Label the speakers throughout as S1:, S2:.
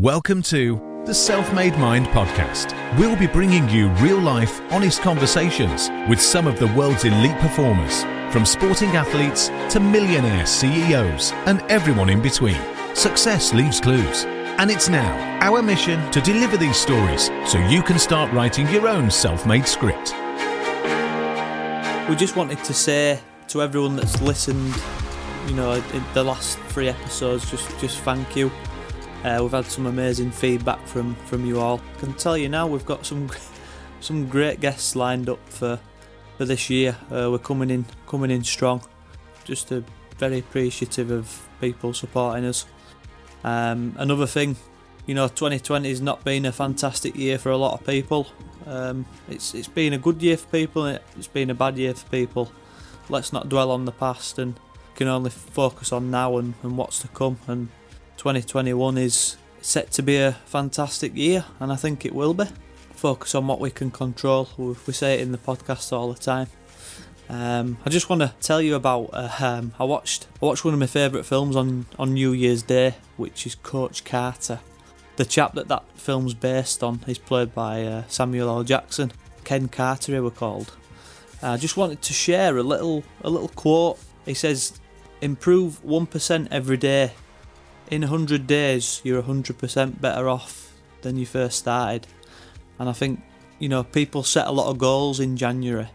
S1: Welcome to the Self Made Mind podcast. We'll be bringing you real life, honest conversations with some of the world's elite performers, from sporting athletes to millionaire CEOs and everyone in between. Success leaves clues. And it's now our mission to deliver these stories so you can start writing your own self made script.
S2: We just wanted to say to everyone that's listened, you know, in the last three episodes, just just thank you. Uh, we've had some amazing feedback from from you all. I can tell you now, we've got some some great guests lined up for for this year. Uh, we're coming in coming in strong. Just a very appreciative of people supporting us. Um, another thing, you know, 2020 has not been a fantastic year for a lot of people. Um, it's it's been a good year for people. It's been a bad year for people. Let's not dwell on the past and can only focus on now and, and what's to come. And 2021 is set to be a fantastic year, and I think it will be. Focus on what we can control. We say it in the podcast all the time. Um, I just want to tell you about. Uh, um, I watched I watched one of my favourite films on on New Year's Day, which is Coach Carter. The chap that that film's based on is played by uh, Samuel L. Jackson. Ken Carter, he were called. I just wanted to share a little a little quote. He says, "Improve one percent every day. In hundred days, you're hundred percent better off than you first started." And I think you know people set a lot of goals in January.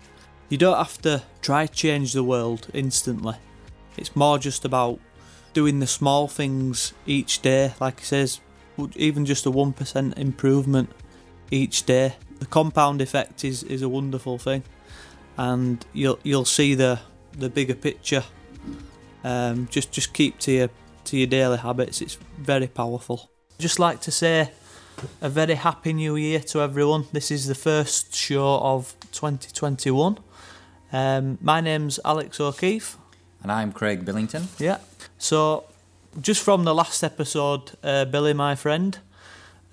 S2: You don't have to try change the world instantly. It's more just about doing the small things each day. Like he says, even just a one percent improvement each day. The compound effect is, is a wonderful thing, and you'll you'll see the the bigger picture. Um, just just keep to your to your daily habits. It's very powerful. Just like to say a very happy new year to everyone. This is the first show of 2021. Um, my name's Alex O'Keefe.
S3: And I'm Craig Billington.
S2: Yeah. So, just from the last episode, uh, Billy, my friend,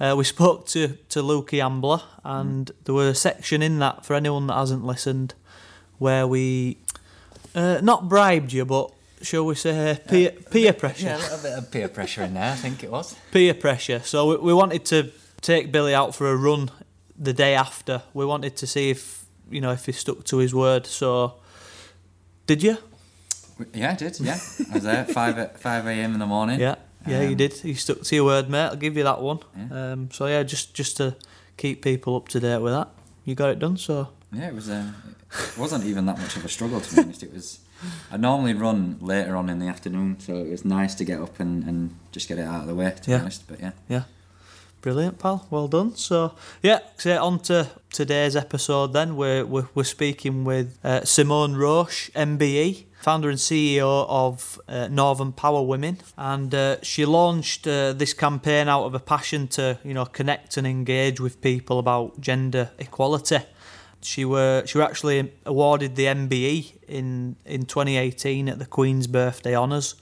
S2: uh, we spoke to, to Lukey Ambler, and there was a section in that for anyone that hasn't listened where we uh, not bribed you, but shall we say peer, peer pressure?
S3: Yeah, a little bit of peer pressure in there, I think it was.
S2: peer pressure. So we, we wanted to take Billy out for a run the day after. We wanted to see if you know if he stuck to his word. So did you?
S3: Yeah, I did, yeah. I was there at 5, at 5 a.m. in the morning.
S2: Yeah, yeah, you
S3: Um,
S2: did. You stuck to your word, mate. I'll give you that one.
S3: Yeah.
S2: Um, so yeah, just just to keep people up to date with that, you got it done. So
S3: Yeah, it was. Uh, it wasn't even that much of a struggle to be honest. It was. I normally run later on in the afternoon, so it was nice to get up and, and just get it out of the way. To
S2: Yeah.
S3: be honest, but yeah,
S2: yeah, brilliant, pal. Well done. So yeah, so on to today's episode. Then we're we're, we're speaking with uh, Simone Roche, MBE. Founder and CEO of uh, Northern Power Women, and uh, she launched uh, this campaign out of a passion to, you know, connect and engage with people about gender equality. She were she were actually awarded the MBE in in 2018 at the Queen's Birthday Honours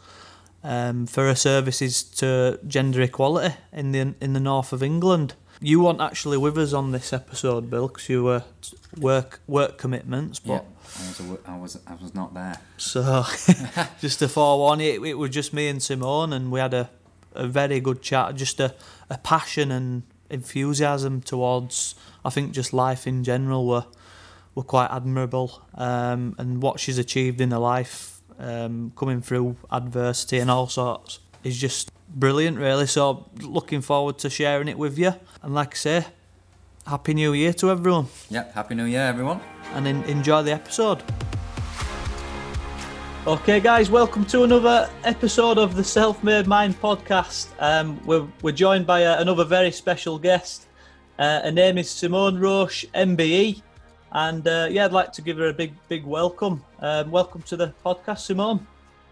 S2: um, for her services to gender equality in the in the north of England. You weren't actually with us on this episode, Bill, because you were work work commitments. But
S3: yeah. I was, aw- I was, I was not there.
S2: so just to forewarn it, it was just me and Simone, and we had a, a very good chat. Just a, a passion and enthusiasm towards, I think, just life in general were were quite admirable. Um, and what she's achieved in her life, um, coming through adversity and all sorts, is just brilliant, really. So looking forward to sharing it with you. And like I say, happy New Year to everyone,
S3: Yep. Happy New Year, everyone.
S2: and en- enjoy the episode. Okay, guys, welcome to another episode of the Self Made Mind podcast. Um, we're, we're joined by uh, another very special guest. Uh, her name is Simone Roche, MBE. And uh, yeah, I'd like to give her a big, big welcome. Um, welcome to the podcast, Simone.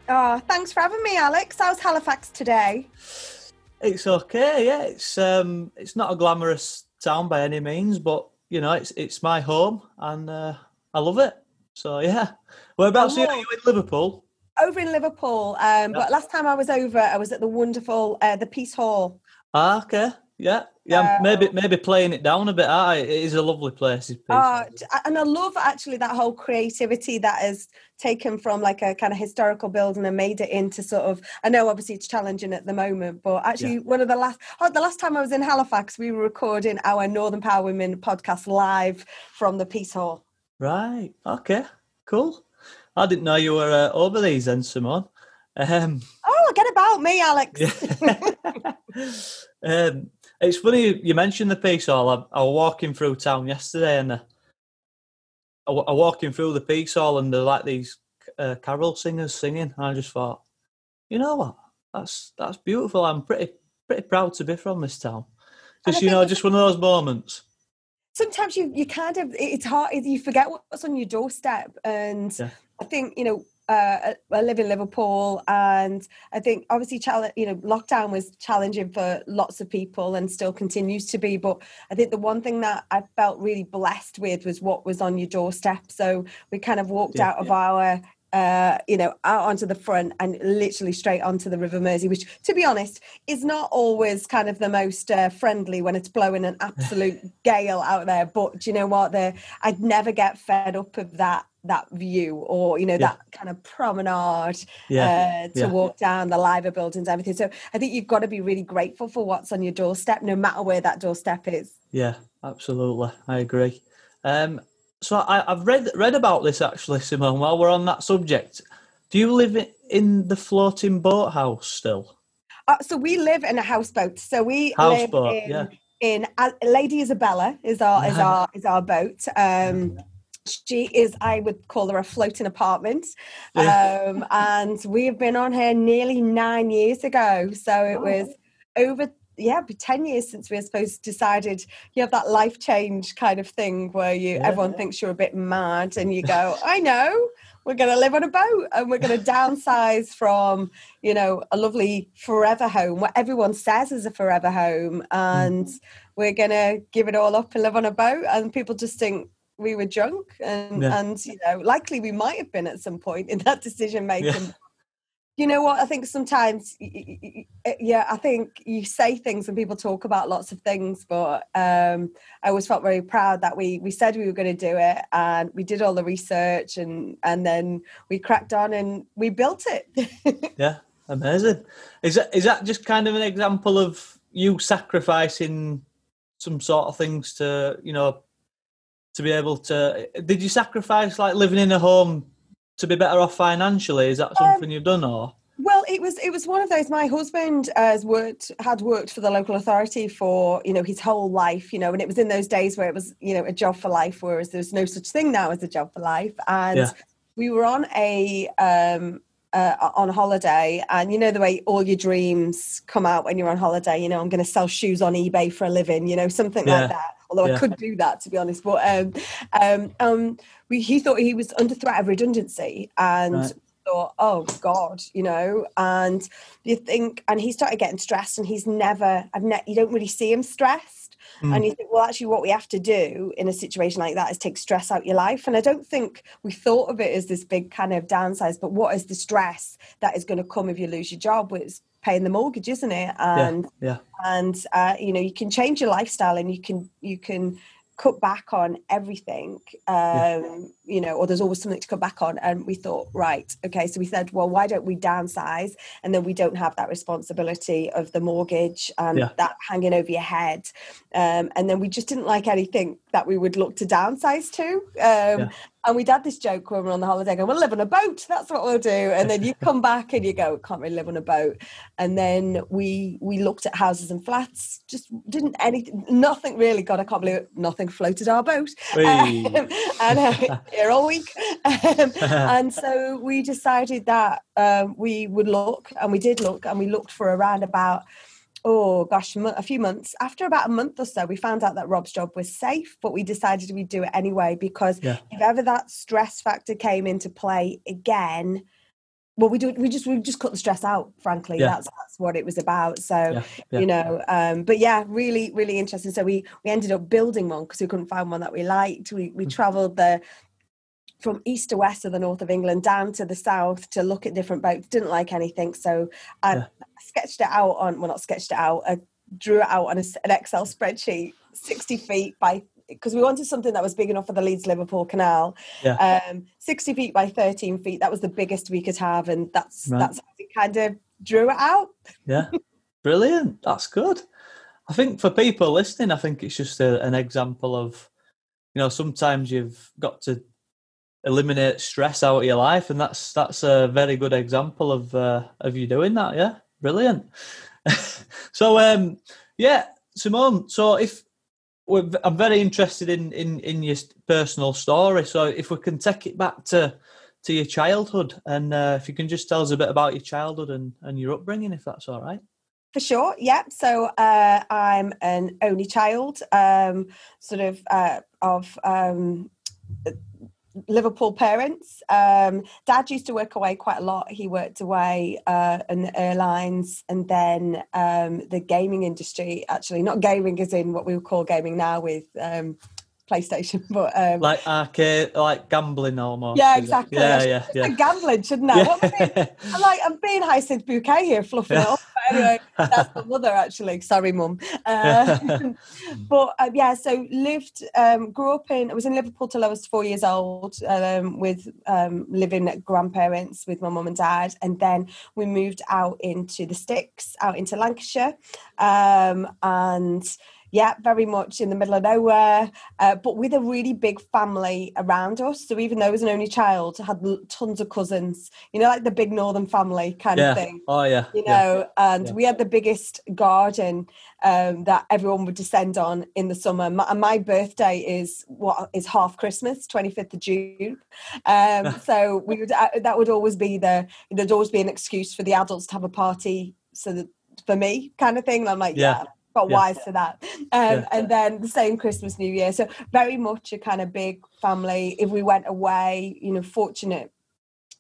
S4: Oh, thanks for having me, Alex. How's Halifax today?
S2: It's okay, yeah. It's um, it's not a glamorous town by any means, but you know, it's it's my home, and uh, I love it. So yeah, whereabouts you? Are you in Liverpool?
S4: Over in Liverpool, um, but last time I was over, I was at the wonderful uh, the Piece Hall.
S2: Ah, okay. Yeah, yeah. Um, maybe maybe playing it down a bit. Ah, it is a lovely place.
S4: Uh, and I love actually that whole creativity that is taken from like a kind of historical building and made it into sort of. I know obviously it's challenging at the moment, but actually yeah. one of the last oh, the last time I was in Halifax, we were recording our Northern Power Women podcast live from the Piece Hall.
S2: Right. Okay. Cool. I didn't know you were uh, over these then, Simone. Um,
S4: oh, get about me, Alex.
S2: um, it's funny you mentioned the Piece Hall. I, I was walking through town yesterday, and uh, I, I walking through the Piece Hall, and they're like these uh, carol singers singing. And I just thought, you know what? That's that's beautiful. I'm pretty pretty proud to be from this town. Just you know, just one of those moments.
S4: Sometimes you you kind of it's hard. You forget what's on your doorstep, and yeah. I think you know uh, I live in Liverpool, and I think obviously, you know, lockdown was challenging for lots of people and still continues to be. But I think the one thing that I felt really blessed with was what was on your doorstep. So we kind of walked yeah, out of yeah. our uh, you know, out onto the front and literally straight onto the River Mersey, which, to be honest, is not always kind of the most uh, friendly when it's blowing an absolute gale out there. But you know what? The I'd never get fed up of that that view or you know yeah. that kind of promenade yeah. uh, to yeah. walk down the liver buildings everything. So i think you've got to be really grateful for what's on your doorstep no matter where that doorstep is.
S2: Yeah absolutely. I agree. Um, so I, have read read about this actually simone while we're on that subject. Do you live in the floating boat house still?
S4: Uh, so we live in a houseboat. So we
S2: houseboat
S4: live
S2: in, yeah.
S4: in uh, lady isabella is our is our is our boat. Um she is i would call her a floating apartment um, and we've been on here nearly nine years ago so it was over yeah, 10 years since we I suppose decided you have that life change kind of thing where you yeah. everyone thinks you're a bit mad and you go, I know, we're going to live on a boat and we're going to downsize from, you know, a lovely forever home, what everyone says is a forever home, and mm. we're going to give it all up and live on a boat. And people just think, we were drunk and yeah. and you know likely we might have been at some point in that decision making yeah. you know what i think sometimes yeah i think you say things and people talk about lots of things but um, i always felt very proud that we we said we were going to do it and we did all the research and and then we cracked on and we built it
S2: yeah amazing is that is that just kind of an example of you sacrificing some sort of things to you know to be able to. Did you sacrifice like living in a home to be better off financially? Is that something um, you've done or?
S4: Well, it was it was one of those. My husband has worked had worked for the local authority for you know his whole life, you know, and it was in those days where it was you know a job for life, whereas there's no such thing now as a job for life. And yeah. we were on a um, uh, on holiday and you know the way all your dreams come out when you're on holiday you know i'm going to sell shoes on ebay for a living you know something yeah. like that although yeah. i could do that to be honest but um, um, um, we, he thought he was under threat of redundancy and right. thought oh god you know and you think and he started getting stressed and he's never i've ne- you don't really see him stressed Mm. And you think, well, actually, what we have to do in a situation like that is take stress out your life. And I don't think we thought of it as this big kind of downsize, but what is the stress that is going to come if you lose your job? It's paying the mortgage, isn't it? And
S2: yeah, yeah.
S4: and uh, you know, you can change your lifestyle, and you can you can cut back on everything um, yeah. You know or there's always something to come back on and we thought right okay so we said well why don't we downsize and then we don't have that responsibility of the mortgage and yeah. that hanging over your head um, and then we just didn't like anything that we would look to downsize to um, yeah. And we'd had this joke when we were on the holiday, going, we'll live on a boat, that's what we'll do. And then you come back and you go, can't really live on a boat. And then we we looked at houses and flats, just didn't anything, nothing really, God, I can't believe it, nothing floated our boat. Um, and uh, here all week. Um, and so we decided that um, we would look, and we did look, and we looked for around about oh gosh, a few months. After about a month or so, we found out that Rob's job was safe, but we decided we'd do it anyway because yeah. if ever that stress factor came into play again, well, we do. We just we just cut the stress out. Frankly, yeah. that's that's what it was about. So yeah. Yeah. you know, um, but yeah, really really interesting. So we we ended up building one because we couldn't find one that we liked. We we mm. travelled the from east to west of the north of England down to the south to look at different boats. Didn't like anything, so I sketched it out on well, not sketched it out. I drew it out on a, an Excel spreadsheet, 60 feet by because we wanted something that was big enough for the Leeds Liverpool Canal.
S2: Yeah.
S4: Um, 60 feet by 13 feet. That was the biggest we could have, and that's
S2: Right.
S4: that's kind of drew it out.
S2: Yeah, brilliant. That's good. I think for people listening, I think it's just a, an example of, you know, sometimes you've got to eliminate stress out of your life, and that's that's a very good example of uh, of you doing that. Yeah, brilliant. so, um, yeah, Simone. So, if I'm very interested in, in in your personal story. So, if we can take it back to to your childhood, and uh, if you can just tell us a bit about your childhood and, and your upbringing, if that's all right.
S4: For sure, yeah. So uh, I'm an only child, um, sort of uh, of um, Liverpool parents. Um, Dad used to work away quite a lot. He worked away uh, in the airlines and then um, the gaming industry. Actually, not gaming as in what we would call gaming now with um, PlayStation, but um,
S2: like arcade, like gambling almost.
S4: yeah, exactly.
S2: Yeah, yeah, yeah.
S4: said gambling, shouldn't I? What am I being- I'm like I'm being Hyacinth Bouquet here, fluffing it up. But anyway, that's my mother actually. Sorry, mum. Uh, but um, yeah, so lived, um, grew up in. I was in Liverpool till I was four years old, um, with um, living at grandparents with my mum and dad, and then we moved out into the sticks, out into Lancashire, um, and yeah, very much in the middle of nowhere, uh, but with a really big family around us. So even though I was an only child, I had tons of cousins, you know, like the big northern family kind
S2: yeah.
S4: of thing
S2: Oh yeah.
S4: you
S2: yeah.
S4: know and
S2: yeah.
S4: we had the biggest garden um, that everyone would descend on in the summer my, and my birthday is what is half christmas 25th of june um, so we would uh, that would always be the there'd always be an excuse for the adults to have a party so that for me kind of thing i'm like
S2: Yeah.
S4: Got
S2: Yeah.
S4: wise to that um,
S2: Yeah.
S4: and then the same christmas new year so very much a kind of big family if we went away you know fortunate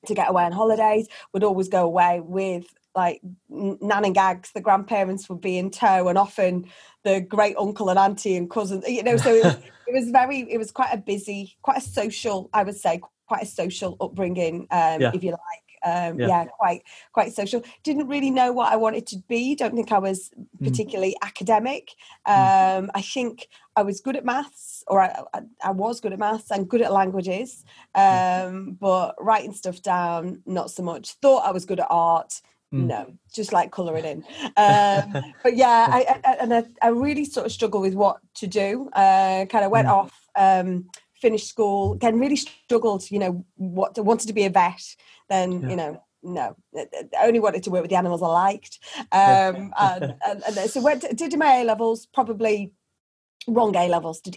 S4: to get away on holidays would always go away with like nan and gags the grandparents would be in tow and often the great uncle and auntie and cousins you know so it was, it was very it was quite a busy quite a social i would say quite a social upbringing um
S2: Yeah.
S4: if you like um
S2: Yeah.
S4: yeah. quite quite social didn't really know what i wanted to be don't think i was
S2: Mm.
S4: particularly academic um i think i was good at maths or I, I, I was good at maths and good at languages um but writing stuff down not so much thought i was good at art
S2: Mm.
S4: no just like colouring in um but yeah I, I and I, really sort of struggled with what to do uh kind of went
S2: Mm.
S4: off um finished school again really struggled you know what wanted to be a vet then
S2: Yeah.
S4: you know no I I only wanted to work with the animals i liked um and, and, and so went to, did my a levels probably wrong a levels did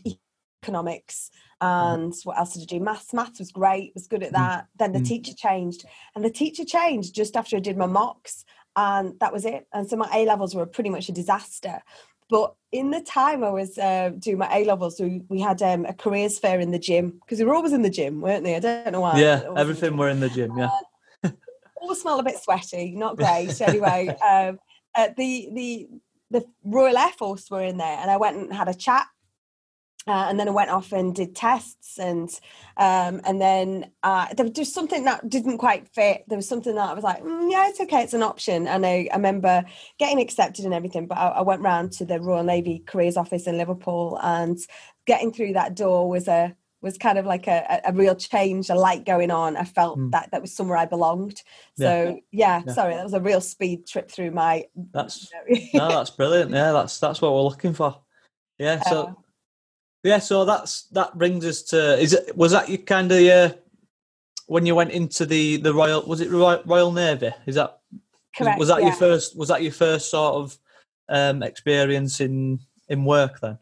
S4: economics
S2: Mm-hmm.
S4: and what else did I do? Maths, maths was great, was good at that. Then the
S2: Mm.
S4: teacher changed, and the teacher changed just after I did my mocks, and that was it. And so my A levels were pretty much a disaster. But in the time I was uh, doing my A levels, we, we had um, a careers fair in the gym because we were always in the gym, weren't they? I don't know why.
S2: yeah,
S4: in
S2: everything
S4: gym.
S2: were in the gym. Yeah.
S4: all smell a bit sweaty, not great. anyway, um, uh, the the the Royal Air Force were in there, and I went and had a chat uh, and then I went off and did tests, and um, and then uh, there was just something that didn't quite fit. There was something that I was like, mm, yeah, it's okay, it's an option. And I, I remember getting accepted and everything, but I, I went round to the Royal Navy careers office in Liverpool, and getting through that door was a was kind of like a, a real change, a light going on. I felt
S2: Mm.
S4: that that was somewhere I belonged. So yeah,
S2: Yeah.
S4: sorry, that was a real speed trip through my.
S2: That's no, that's brilliant. Yeah, that's that's what we're looking for. Yeah. So
S4: Uh,
S2: yeah, so that's that brings us to is it was that you kind of yeah when you went into the the royal was it Royal, Royal Navy? Is that
S4: correct.
S2: was that
S4: yeah.
S2: your first was that your first sort of um experience in in work then?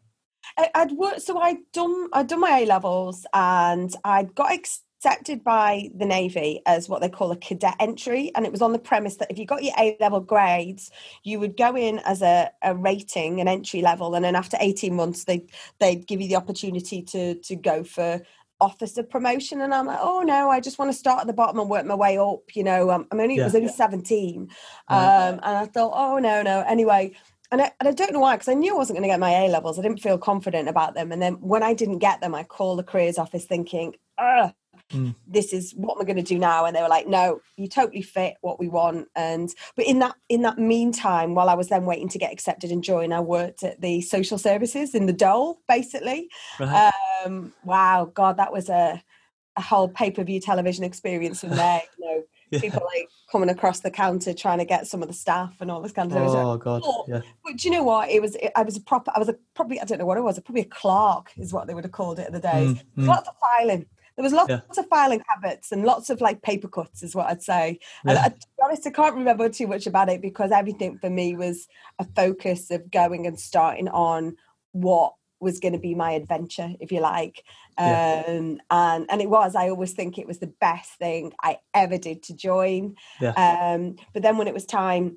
S4: I, I'd worked, so I'd done I'd done my A levels and I'd got accepted by the Navy as what they call a cadet entry, and it was on the premise that if you got your A level grades, you would go in as a, a rating, an entry level, and then after eighteen months, they they'd give you the opportunity to to go for officer promotion and I'm like oh no I just want to start at the bottom and work my way up you know um, I'm only it was
S2: Yeah.
S4: only 17
S2: Right.
S4: um, and I thought oh no no anyway and I, and I don't know why, because I knew I wasn't going to get my A levels. I didn't feel confident about them. And then when I didn't get them, I called the careers office thinking, Ugh,
S2: Mm.
S4: this is what we're going to do now and they were like no you totally fit what we want and but in that in that meantime while i was then waiting to get accepted and join i worked at the social services in the dole basically
S2: Right.
S4: um wow god that was a a whole pay-per-view television experience from there you know
S2: Yeah.
S4: people like coming across the counter trying to get some of the staff and all this kind of stuff. It
S2: Oh god.
S4: Oh.
S2: Yeah.
S4: but do you know what? It was. I was a proper. I was a probably. I don't know what it was. Probably a clerk is what they would have called it in the days.
S2: Mm, mm.
S4: Lots of filing. There was lots
S2: Yeah.
S4: of filing habits and lots of like paper cuts, is what I'd say. And I, to be honest, I can't remember too much about it because everything for me was a focus of going and starting on what was going to be my adventure, if you like.
S2: Yeah.
S4: Um, and and it was. I always think it was the best thing I ever did to join.
S2: Yeah.
S4: Um, but then when it was time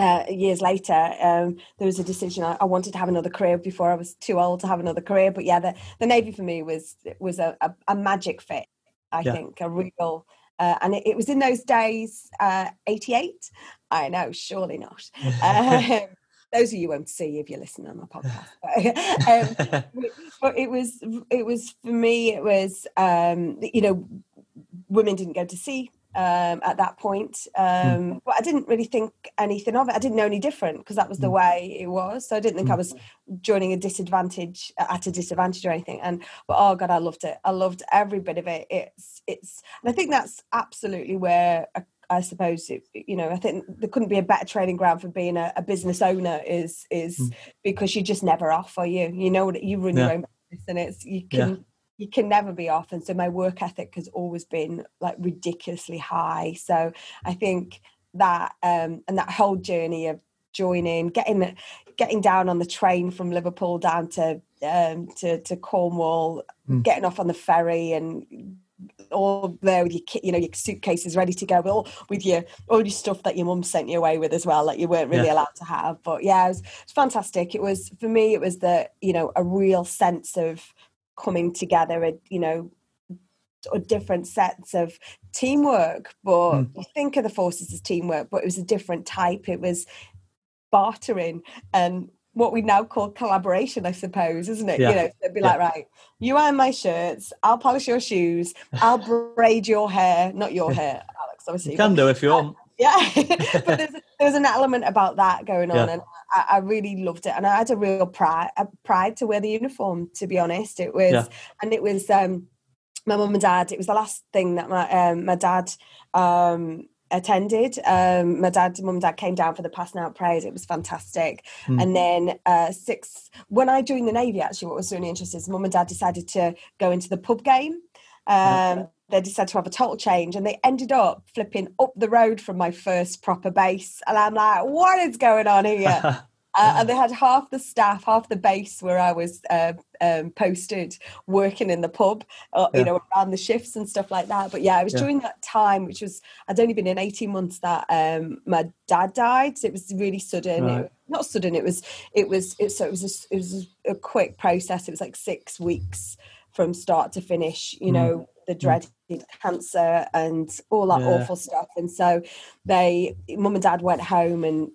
S4: uh, years later, um, there was a decision. I, I wanted to have another career before I was too old to have another career. But yeah, the, the Navy for me was was a, a, a magic fit. I
S2: Yeah.
S4: think a real, uh, and it, it was in those days, uh, eighty eight. I know, surely not. Um, those of you won't see if you listen on my podcast. But, um, but it was it was for me it was um you know women didn't go to sea um at that point um but i didn't really think anything of it i didn't know any different because that was the
S2: Mm.
S4: way it was so i didn't think i was joining a disadvantage at a disadvantage or anything and but oh god i loved it i loved every bit of it it's it's and i think that's absolutely where I suppose it, you know. I think there couldn't be a better training ground for being a, a business owner. Is is
S2: Mm.
S4: because you're just never off, are you? You know you run your own business, and it's you
S2: Yeah.
S4: Can you can never be off. And so my work ethic has always been like ridiculously high. So I think that um, and that whole journey of joining, getting getting down on the train from Liverpool down to um, to to Cornwall,
S2: Mm.
S4: getting off on the ferry and all there with your you know your suitcases ready to go with all with your all your stuff that your mum sent you away with as well that you weren't really
S2: Yeah.
S4: allowed to have but yeah it was, it was fantastic it was for me it was the you know a real sense of coming together and you know or different sets of teamwork but
S2: Mm.
S4: you think of the forces as teamwork but it was a different type it was bartering and what we now call collaboration, I suppose, isn't it?
S2: Yeah.
S4: You know, it'd be
S2: Yeah.
S4: like, right, you iron my shirts, I'll polish your shoes, I'll braid your hair, not your hair, Alex, obviously.
S2: You can do if you want.
S4: Yeah, but there's, there's an element about that going on,
S2: Yeah.
S4: and I, I really loved it, and I had a real pride, a pride to wear the uniform. To be honest, it was,
S2: Yeah.
S4: and it was um, my mum and dad. It was the last thing that my um, my dad um, attended. Um, my dad, mum and dad came down for the passing out prayers. It was fantastic.
S2: Mm.
S4: And then uh, six, when I joined the navy, actually, what was really interesting is mum and dad decided to go into the pub game. Um, they decided to have a total change and they ended up flipping up the road from my first proper base. And I'm like, what is going on here? uh, and they had half the staff, half the base where I was uh, um, posted working in the pub, uh,
S2: Yeah.
S4: you know, around the shifts and stuff like that. But yeah, it was
S2: Yeah.
S4: during that time, which was, I'd only been in 18 months that um, my dad died. So it was really sudden. It- not sudden, it was, it was, it, so it was, a, it was a quick process. It was like six weeks from start to finish, you
S2: Mm.
S4: know, the dreaded cancer and all that
S2: Yeah.
S4: awful stuff. And so they, mum and dad went home and,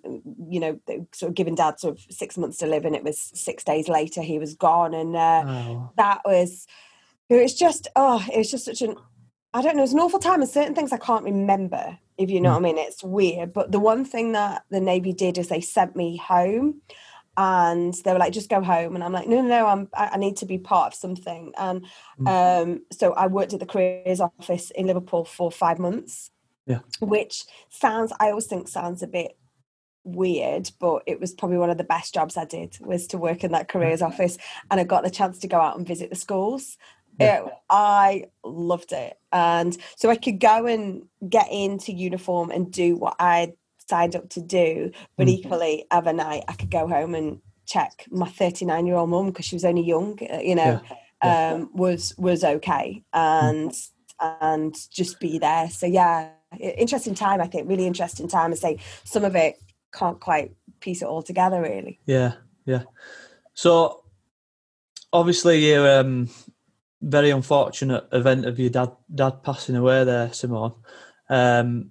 S4: you know, they sort of given dad sort of six months to live. And it was six days later he was gone. And uh,
S2: Oh,
S4: that was, it was just, oh, it was just such an, I don't know, it was an awful time. And certain things I can't remember, if you know
S2: Mm.
S4: what I mean. It's weird. But the one thing that the Navy did is they sent me home and they were like, just go home. And I'm like, no, no, no, I'm, I, need to be part of something. And
S2: Mm.
S4: um, so I worked at the careers office in Liverpool for five months,
S2: Yeah.
S4: which sounds, I always think sounds a bit weird, but it was probably one of the best jobs I did was to work in that careers office. And I got the chance to go out and visit the schools.
S2: Yeah.
S4: It- I loved it. And so I could go and get into uniform and do what I signed up to do. But
S2: Mm.
S4: equally, other night, I could go home and check my 39 year old mum because she was only young, uh, you know,
S2: Yeah.
S4: um, was was okay and and just be there. So yeah, interesting time. I think really interesting time. I say some of it can't quite piece it all together really.
S2: Yeah, yeah. So obviously you're um very unfortunate event of your dad dad passing away there, Simone. Um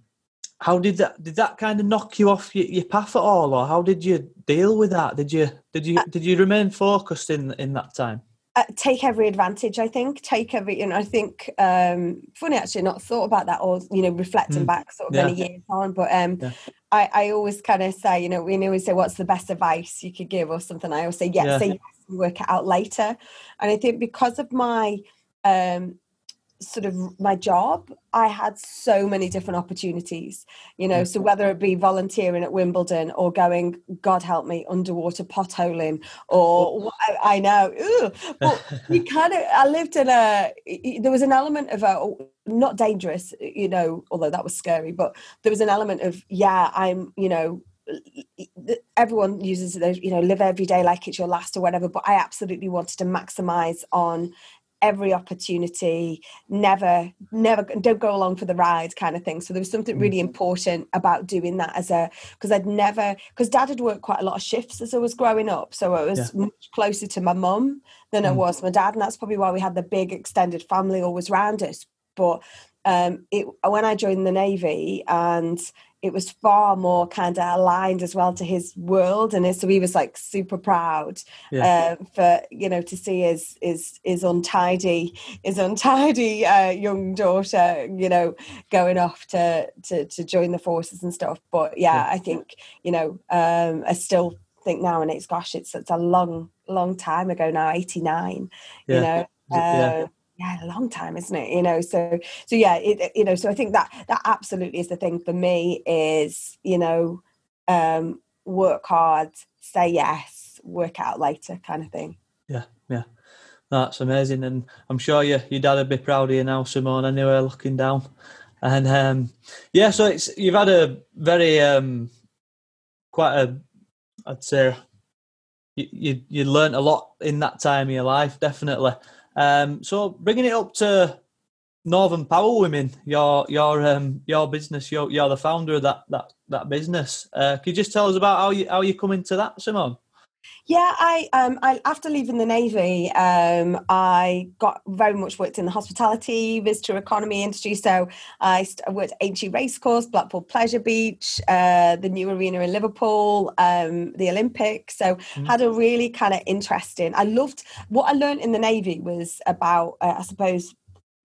S2: how did that did that kind of knock you off your, your path at all or how did you deal with that? Did you did you did you remain focused in in that time?
S4: uh, take every advantage i think take every you know i think um funny actually not thought about that or you know reflecting mm. back sort of yeah. many years on but um yeah. I, I always kind of say you know we always say what's the best advice you could give or something i always say yes yeah. say yes and work it out later and i think because of my um sort of my job i had so many different opportunities you know so mm. whether it be volunteering at wimbledon or going god help me underwater potholing or i, I know but you kind of i lived in a there was an element of a oh, not dangerous you know although that was scary but there was an element of yeah i'm you know everyone uses those you know live every day like it's your last or whatever but i absolutely wanted to maximize on every opportunity never never don't go along for the ride kind of thing so there was something really mm. important about doing that as a because i'd never because dad had worked quite a lot of shifts as i was growing up so i was yeah. much closer to my mum than mm. i was my dad and that's probably why we had the big extended family always around us but um, it, when I joined the Navy and it was far more kind of aligned as well to his world and so he was like super proud yeah. uh, for you know to see his his his untidy his untidy uh, young daughter you know going off to, to to join the forces and stuff but yeah, yeah. i think you know um, i still think now and it's gosh it's it's a long long time ago now 89 yeah. you know uh, yeah a long time isn't it? You know so so yeah it, you know so i think that that absolutely is the thing for me is you know um work hard say yes work out later kind of thing.
S2: Yeah yeah. That's amazing and i'm sure you your dad would be proud of you now simone anyway looking down. And um yeah so it's you've had a very um quite a i'd say you you, you learned a lot in that time of your life definitely um, so bringing it up to Northern Power Women, your your um, your business, you're, you're the founder of that that that business. Uh, could you just tell us about how you how you come into that, Simone?
S4: Yeah, I, um, I after leaving the navy, um, I got very much worked in the hospitality, visitor economy industry. So I worked at HE Racecourse, Blackpool Pleasure Beach, uh, the new arena in Liverpool, um, the Olympics. So mm. had a really kind of interesting. I loved what I learned in the navy was about, uh, I suppose,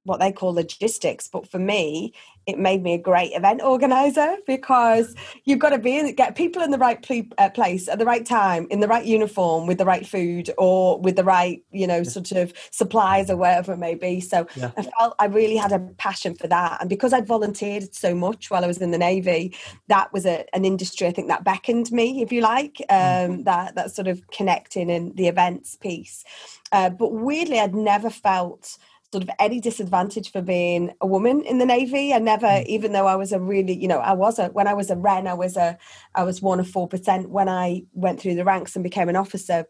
S4: what they call logistics but for me it made me a great event organizer because you've got to be in, get people in the right uh, place at the right time in the right uniform with the right food or with the right you know sort of supplies or whatever it may be so yeah. i felt i really had a passion for that and because i'd volunteered so much while i was in the navy that was a, an industry i think that beckoned me if you like um, mm-hmm. that that sort of connecting in the events piece uh, but weirdly i'd never felt sort of any disadvantage for being a woman in the navy. I never, mm. even though I was a really, you know, I was a when I was a Wren I was a I was one of four percent. When I went through the ranks and became an officer,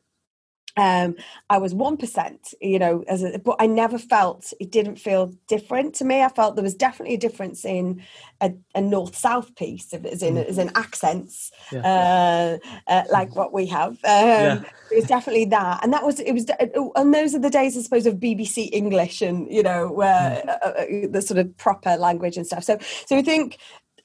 S4: um, I was one percent, you know, as a, but I never felt it didn't feel different to me. I felt there was definitely a difference in a, a north south piece, as in mm. as in accents, yeah. uh, uh, like what we have. Um, yeah. It was definitely that, and that was it was, and those are the days, I suppose, of BBC English and you know where mm. uh, uh, the sort of proper language and stuff. So, so I think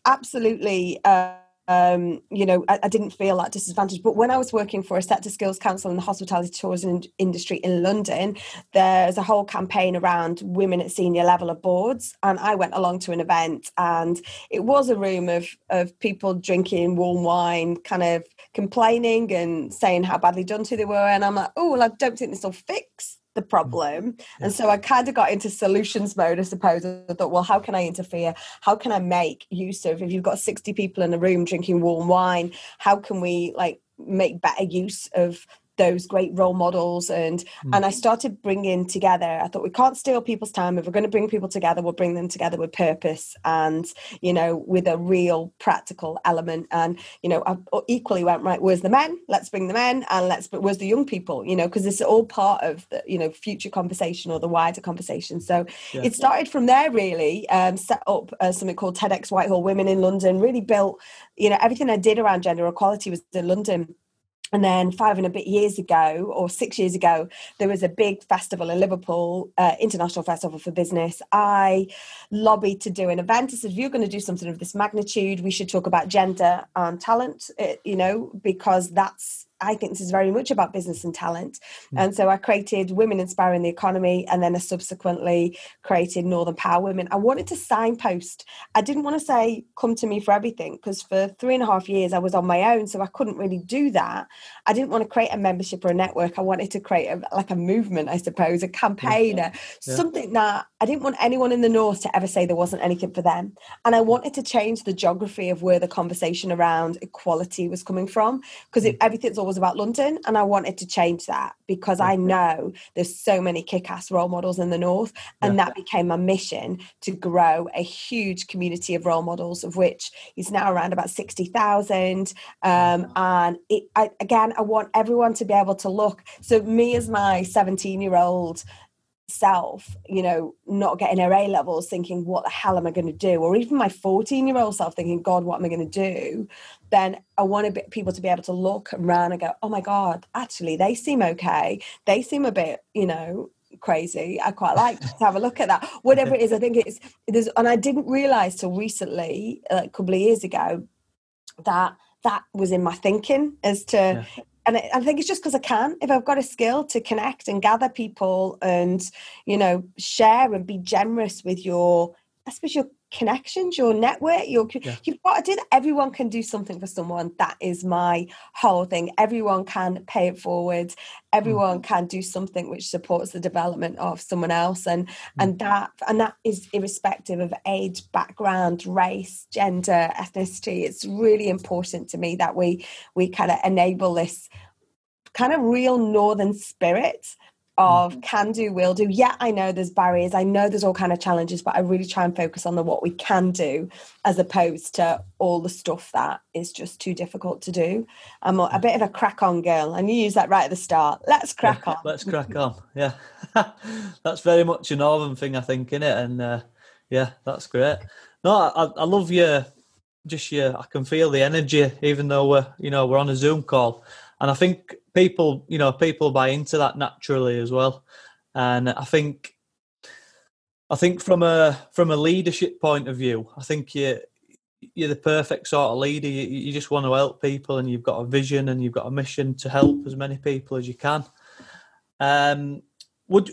S4: absolutely. Uh, um, you know, I, I, didn't feel that disadvantage. But when I was working for a sector skills council in the hospitality tourism industry in London, there's a whole campaign around women at senior level of boards. And I went along to an event and it was a room of, of people drinking warm wine, kind of complaining and saying how badly done to they were. And I'm like, oh, well, I don't think this will fix the mm. problem. And so I kind of got into solutions mode, I suppose. I thought, well, how can I interfere? How can I make use of if you've got 60 people in a room drinking warm wine, how can we like make better use of those great role models and mm. and I started bringing together I thought we can't steal people's time. If we're going to bring people together we'll bring them together with purpose and you know with a real practical element. And you know I equally went right where's the men? Let's bring the men and let's but where's the young people? You know because it's all part of the you know future conversation or the wider conversation. So yeah. it started from there really um, set up uh, something called TEDx Whitehall Women in London really built you know everything I did around gender equality was in London and then five and a bit years ago or six years ago there was a big festival in liverpool uh, international festival for business. I lobbied to do an event. I said if you're going to do something of this magnitude we should talk about gender and talent uh, you know because that's I think this is very much about business and talent.
S2: Mm.
S4: And so I created Women Inspiring the Economy and then I subsequently created Northern Power Women. I wanted to signpost. I didn't want to say, come to me for everything, because for three and a half years I was on my own. So I couldn't really do that. I didn't want to create a membership or a network. I wanted to create a, like a movement, I suppose, a campaign,
S2: Yeah.
S4: something that I didn't want anyone in the North to ever say there wasn't anything for them. And I wanted to change the geography of where the conversation around equality was coming from because everything's always about London. And I wanted to change that because I know there's so many kick ass role models in the North. And that became my mission to grow a huge community of role models, of which is now around about 60,000. Um, and it, I, again, I want everyone to be able to look. So, me as my 17 year old, self, you know, not getting her A levels, thinking, what the hell am I going to do? Or even my 14 year old self thinking, God, what am I going to do? Then I want people to be able to look around and go, oh my God, actually, they seem okay. They seem a bit, you know, crazy. I quite like to have a look at that. Whatever it is, I think it's, there's, and I didn't realize till recently, a couple of years ago, that that was in my thinking as to
S2: Yeah.
S4: And I, think it's just because I can. If I've got a skill to connect and gather people and you know share and be generous with your, I suppose your connections, your network, your
S2: Yeah.
S4: you've got to do that. Everyone can do something for someone. That is my whole thing. Everyone can pay it forward. Everyone mm-hmm. can do something which supports the development of someone else, and mm. and that and that is irrespective of age, background, race, gender, ethnicity. It's really important to me that we we kind of enable this kind of real northern spirit of can do will do. Yeah i know there's barriers. I know there's all kind of challenges but i really try and focus on the what we can do as opposed to all the stuff that is just too difficult to do. I'm a, a bit of a crack on girl and you use that right at the start. Let's crack on.
S2: Let's crack on. Yeah, that's very much a northern thing, I think, in it, and uh, yeah, that's great. No, I, I love your just your. I can feel the energy, even though we're you know we're on a Zoom call, and I think people you know people buy into that naturally as well, and I think. I think from a from a leadership point of view, I think you you're the perfect sort of leader. You, you just want to help people, and you've got a vision, and you've got a mission to help as many people as you can. Um, would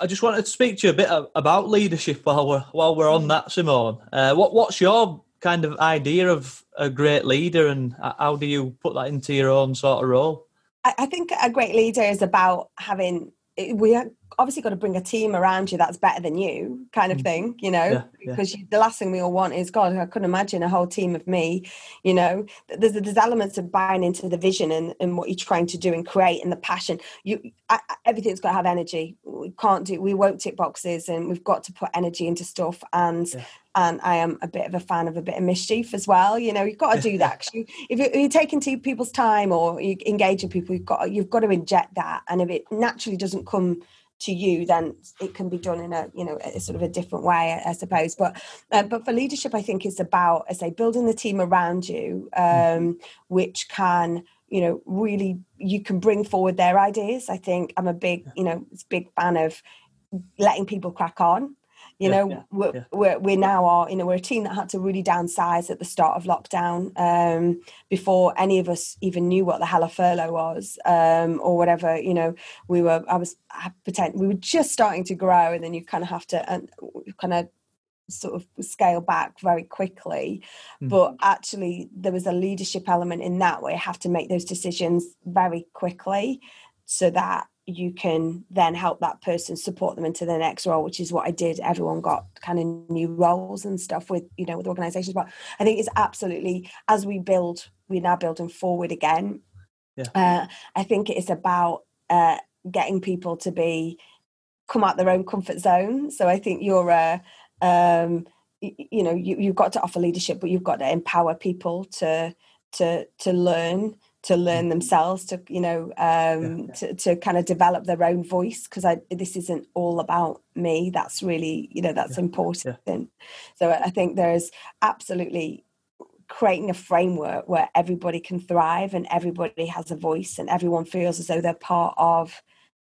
S2: I just wanted to speak to you a bit about leadership while we're while we're on that, Simone? Uh, what what's your kind of idea of a great leader, and how do you put that into your own sort of role?
S4: I, I think a great leader is about having we obviously got to bring a team around you that's better than you kind of thing you know
S2: Mm. Yeah, yeah.
S4: because you, the last thing we all want is god i couldn't imagine a whole team of me you know there's there's elements of buying into the vision and, and what you're trying to do and create and the passion you I, I- everything's got to have energy we can't do we won't tick boxes and we've got to put energy into stuff and
S2: Yeah.
S4: And I am a bit of a fan of a bit of mischief as well. You know, you've got to do that. you, if you- you're taking to people's time or you engaging people, you've got you've got to inject that. And if it naturally doesn't come to you, then it can be done in a you know a sort of a different way, I, I suppose. But uh, but for leadership, I think it's about, I say, building the team around you, um, which can you know really you can bring forward their ideas. I think I'm a big you know big fan of letting people crack on. You
S2: Yeah,
S4: know,
S2: yeah,
S4: we're,
S2: yeah.
S4: we're we now are you know we're a team that had to really downsize at the start of lockdown um, before any of us even knew what the hell a furlough was um, or whatever. You know, we were I was I pretend we were just starting to grow, and then you kind of have to and kind of sort of scale back very quickly
S2: Mm.
S4: but actually there was a leadership element in that where you have to make those decisions very quickly so that you can then help that person support them into the next role which is what i did. Everyone got kind of new roles and stuff with you know with organizations. But i think it's absolutely as we build we're now building forward again.
S2: Yeah.
S4: uh, i think it's about uh, getting people to be come out their own comfort zone. So i think you're a um you know you, you've got to offer leadership but you've got to empower people to to to learn to learn themselves to you know um To, to kind of develop their own voice because i this isn't all about me. That's really you know that's important. So i think there's absolutely creating a framework where everybody can thrive and everybody has a voice and everyone feels as though they're part of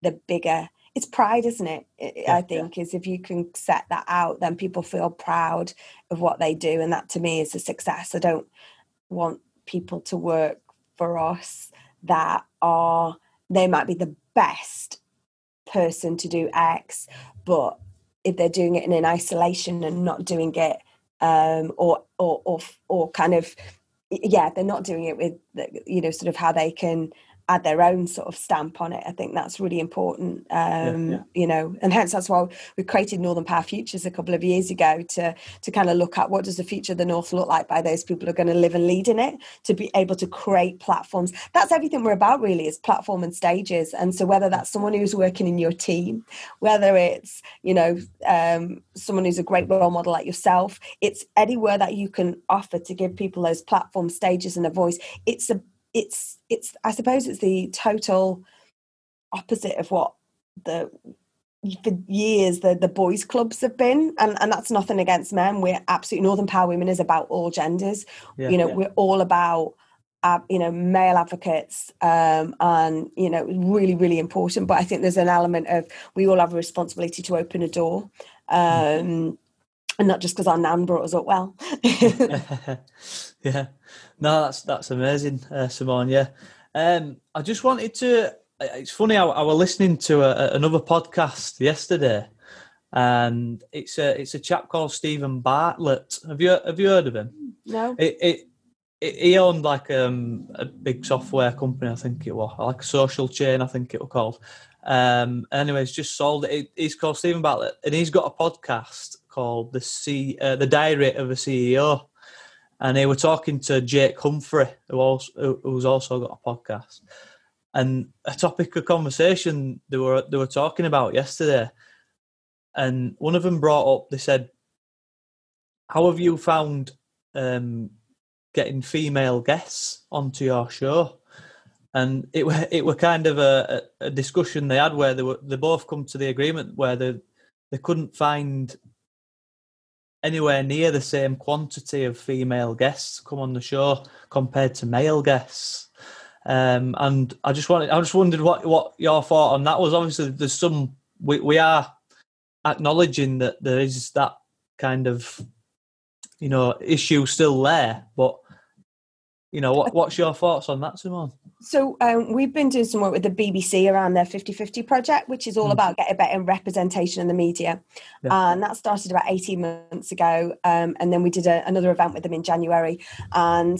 S4: the bigger it's pride isn't it? I-
S2: Yeah,
S4: i
S2: yeah.
S4: think is if you can set that out then people feel proud of what they do and that to me is a success. I don't want people to work for us that are they might be the best person to do X, but if they're doing it in an isolation and not doing it um, or or or or kind of yeah they're not doing it with you know sort of how they can add their own sort of stamp on it. I think that's really important, um, yeah, yeah. you know, and hence that's why we created Northern Power Futures a couple of years ago to to kind of look at what does the future of the North look like by those people who are going to live and lead in it, to be able to create platforms. That's everything we're about, really, is platform and stages. And so whether that's someone who's working in your team, whether it's you know um, someone who's a great role model like yourself, it's anywhere that you can offer to give people those platform stages and a voice. It's a it's it's I suppose it's the total opposite of what the for years the the boys clubs have been and and that's nothing against men we're absolutely northern power women is about all genders yeah, you know yeah. we're all about uh, you know male advocates um, and you know really really important but i think there's an element of we all have a responsibility to open a door mm. um, and not just because our nan brought us up well
S2: yeah no, that's that's amazing, uh, Simone. Yeah, um, I just wanted to. It's funny. I, I was listening to a, another podcast yesterday, and it's a it's a chap called Steven Bartlett. Have you have you heard of him?
S4: No.
S2: It, it, it he owned like um, a big software company, I think it was, like a social chain, I think it was called. Um, anyways, just sold it. He's called Steven Bartlett, and he's got a podcast called the C, uh, the Diary of a CEO and they were talking to Jake Humphrey, who also who's also got a podcast, and a topic of conversation they were they were talking about yesterday, and one of them brought up. They said, "How have you found um, getting female guests onto your show?" And it were it were kind of a, a discussion they had where they were they both come to the agreement where they they couldn't find anywhere near the same quantity of female guests come on the show compared to male guests. Um, and I just wanted, I just wondered what what your thought on that was. Obviously, there's some we we are acknowledging that there is that kind of you know issue still there, but you know what what's your thoughts on that, Simone?
S4: So um, we've been doing some work with the BBC around their 50-50 project, which is all mm. about getting better representation in the media. Yeah. And that started about 18 months ago. Um, and then we did a, another event with them in January. And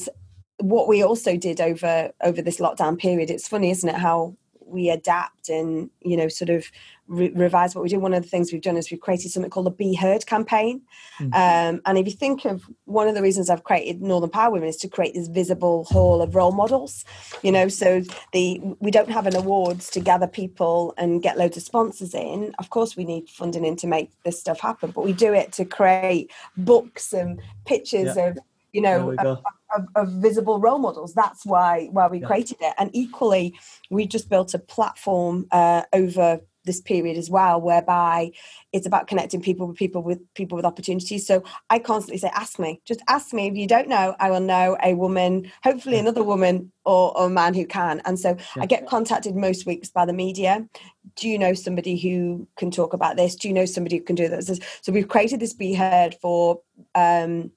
S4: what we also did over over this lockdown period, it's funny, isn't it, how we adapt and, you know, sort of re- revise what we do. One of the things we've done is we've created something called the Be Heard campaign. Mm-hmm. Um, and if you think of one of the reasons I've created Northern Power Women is to create this visible hall of role models. You know, so the we don't have an awards to gather people and get loads of sponsors in. Of course, we need funding in to make this stuff happen, but we do it to create books and pictures yeah. of you know of, of, of, visible role models. That's why why we yeah. created it. And equally we just built a platform uh, over this period as well whereby it's about connecting people with people with people with opportunities. So i constantly say ask me. Just ask me. If you don't know i will know a woman hopefully another woman or, or a man who can. And so yeah. i get contacted most weeks by the media. Do you know somebody who can talk about this? Do you know somebody who can do this? So we've created this be heard for um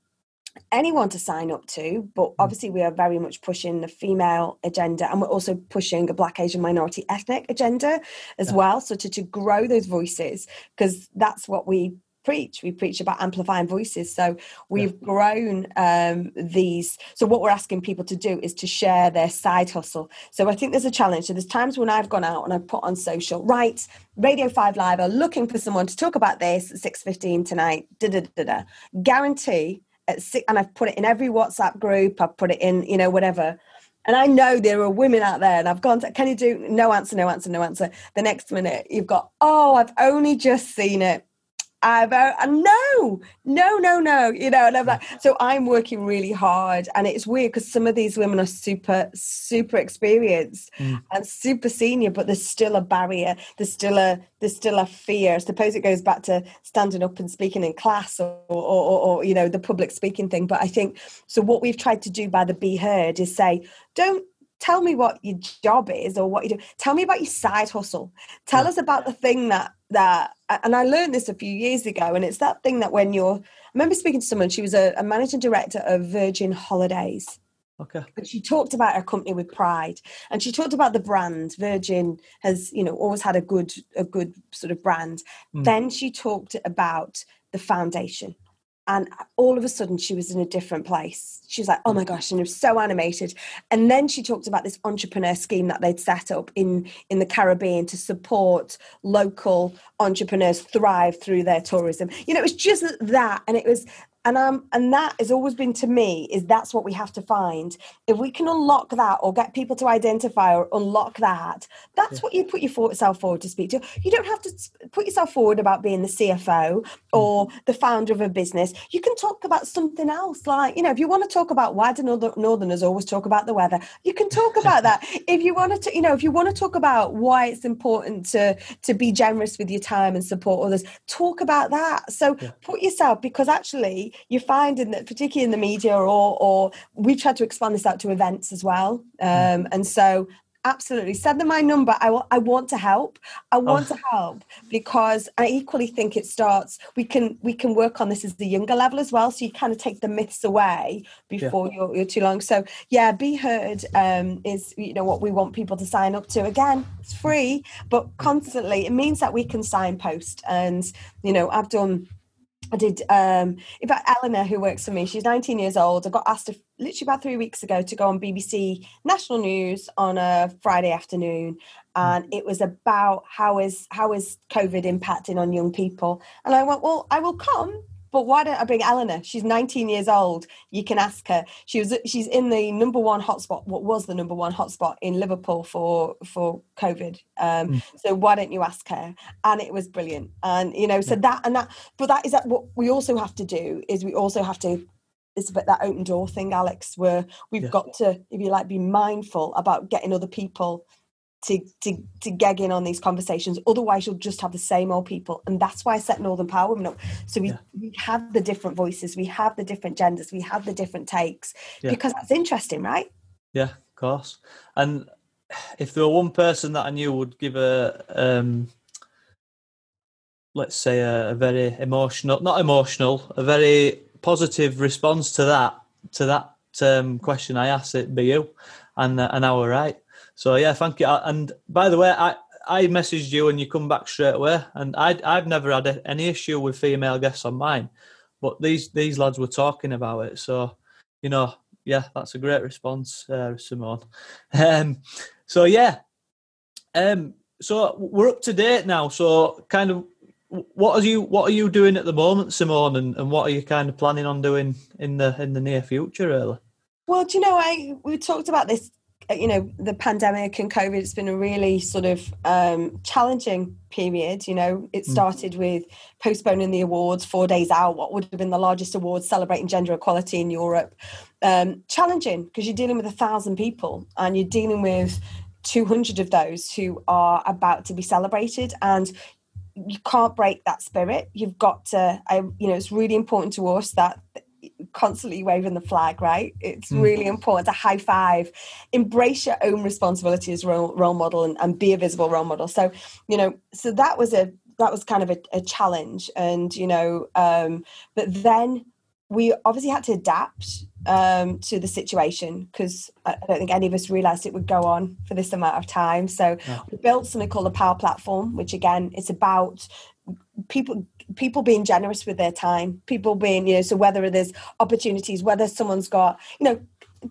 S4: anyone to sign up to, but hmm. obviously we are very much pushing the female agenda and we're also pushing a black Asian minority ethnic agenda as yeah. well. So to, to grow those voices, because that's what we preach. We preach about amplifying voices. So we've yeah. grown um, these. So what we're asking people to do is to share their side hustle. So I think there's a challenge. So there's times when I've gone out and I've put on social, right, Radio 5 Live are looking for someone to talk about this at 6.15 tonight, da da da da. Guarantee at six, and I've put it in every WhatsApp group. I've put it in, you know, whatever. And I know there are women out there, and I've gone to, can you do no answer, no answer, no answer? The next minute, you've got, oh, I've only just seen it. I've uh, no, no, no, no, you know, and I'm like, so I'm working really hard, and it's weird because some of these women are super, super experienced mm. and super senior, but there's still a barrier. There's still a, there's still a fear. I suppose it goes back to standing up and speaking in class, or, or, or, or you know, the public speaking thing. But I think so. What we've tried to do by the Be Heard is say, don't tell me what your job is or what you do tell me about your side hustle tell yeah. us about the thing that that and i learned this a few years ago and it's that thing that when you're i remember speaking to someone she was a, a managing director of virgin holidays
S2: Okay.
S4: But she talked about her company with pride, and she talked about the brand. Virgin has, you know, always had a good, a good sort of brand.
S2: Mm.
S4: Then she talked about the foundation, and all of a sudden she was in a different place. She was like, "Oh my mm. gosh!" and it was so animated. And then she talked about this entrepreneur scheme that they'd set up in in the Caribbean to support local entrepreneurs thrive through their tourism. You know, it was just that, and it was and um and that has always been to me is that's what we have to find. If we can unlock that or get people to identify or unlock that that's
S2: Yeah.
S4: what you put yourself forward to speak to. You don't have to put yourself forward about being the cfo or the founder of a business. You can talk about something else like you know if you want to talk about why do Northern- northerners always talk about the weather you can talk about that. If you want to you know if you want to talk about why it's important to to be generous with your time and support others talk about that. So
S2: Yeah.
S4: put yourself because actually you're finding that particularly in the media or or we've tried to expand this out to events as well. Um, and so absolutely send them my number. I wa- I want to help. I want to help because i equally think it starts we can we can work on this as the younger level as well. So you kind of take the myths away before you're, you're too long. So yeah be heard um, is you know what we want people to sign up to. Again it's free but constantly it means that we can signpost. And you know i've done I did. Um, in fact, Eleanor, who works for me, she's 19 years old. I got asked a, literally about three weeks ago to go on BBC National News on a Friday afternoon, and it was about how is how is COVID impacting on young people. And I went, well, I will come, but why don't I bring Eleanor? She's 19 years old. You can ask her. She was she's in the number one hotspot. What was the number one hotspot in Liverpool for for COVID? Um, So why don't you ask her? And it was brilliant. And you know, so that and that. But that is that. What we also have to do is we also have to. It's about that open door thing, Alex, where we've
S2: Yeah.
S4: got to, if you like, be mindful about getting other people to to to gag in on these conversations. Otherwise, you'll just have the same old people, and that's why I set Northern Power Women up. So we
S2: Yeah.
S4: we have the different voices, we have the different genders, we have the different takes,
S2: Yeah.
S4: because that's interesting, right?
S2: Yeah, of course. And if there were one person that I knew would give a, um, let's say, a, a very emotional, not emotional, a very positive response to that, to that um, question I asked, it'd be you, and uh, and I were right. So yeah, thank you. And by the way, I. I messaged you and you come back straight away, and I I've never had any issue with female guests on mine, but these these lads were talking about it, so you know yeah, that's a great response, uh, Simone. Um, so yeah, um, so we're up to date now. So kind of, what are you what are you doing at the moment, Simone, and, and what are you kind of planning on doing in the in the near future, really?
S4: Well, do you know, I we talked about this. Uh, You know, the pandemic and COVID. It's been a really sort of um, challenging period. You know, it started with postponing the awards four days out. What would have been the largest awards celebrating gender equality in Europe. Um, challenging because you're dealing with a thousand people and you're dealing with 200 of those who are about to be celebrated and you can't break that spirit you've got to I, you know it's really important to us that constantly waving the flag right it's
S2: Mm.
S4: really important to high five embrace your own responsibility as role, role model and, and be a visible role model so you know so that was a that was kind of a, a challenge and you know um but then we obviously had to adapt um, to the situation because I don't think any of us realised it would go on for this amount of time. So
S2: Yeah.
S4: we built something called the Power Platform, which again it's about people people being generous with their time, people being you know so whether there's opportunities, whether someone's got you know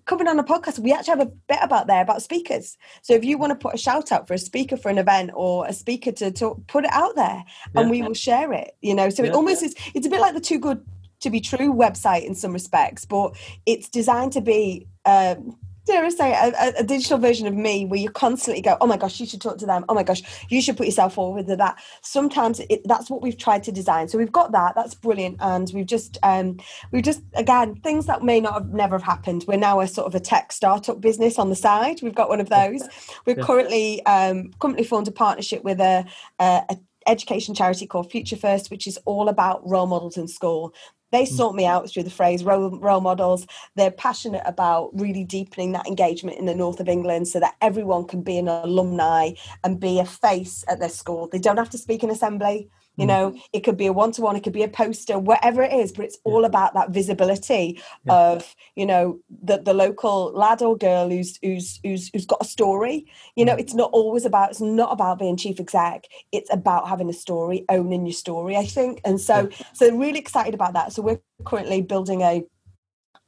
S4: coming on a podcast, we actually have a bit about there about speakers. So if you want to put a shout out for a speaker for an event or a speaker to talk, put it out there and
S2: Yeah.
S4: we will share it. You know, so it almost is. It's a bit like the Too Good to Be True website in some respects, but it's designed to be. Um, dare I say a, a- digital version of me where you constantly go, oh my gosh, you should talk to them. Oh my gosh, you should put yourself forward with that. Sometimes it, that's what we've tried to design. So we've got that. That's brilliant, and we've just um, we've just again things that may not have never have happened. We're now a sort of a tech startup business on the side. We've got one of those. We're
S2: Yeah.
S4: currently um, currently formed a partnership with a, a, a education charity called Future First, which is all about role models in school. They mm. sort me out through the phrase role, role models. They're passionate about really deepening that engagement in the north of England so that everyone can be an alumni and be a face at their school. They don't have to speak in assembly. You
S2: Mm.
S4: know it could be a one-to-one it could be a poster whatever it is but it's
S2: Yeah.
S4: all about that visibility
S2: Yeah.
S4: of you know the, the local lad or girl who's who's who's who's got a story you know
S2: Mm.
S4: it's not always about it's not about being chief exec it's about having a story owning your story i think and so so really excited about that so we're currently building a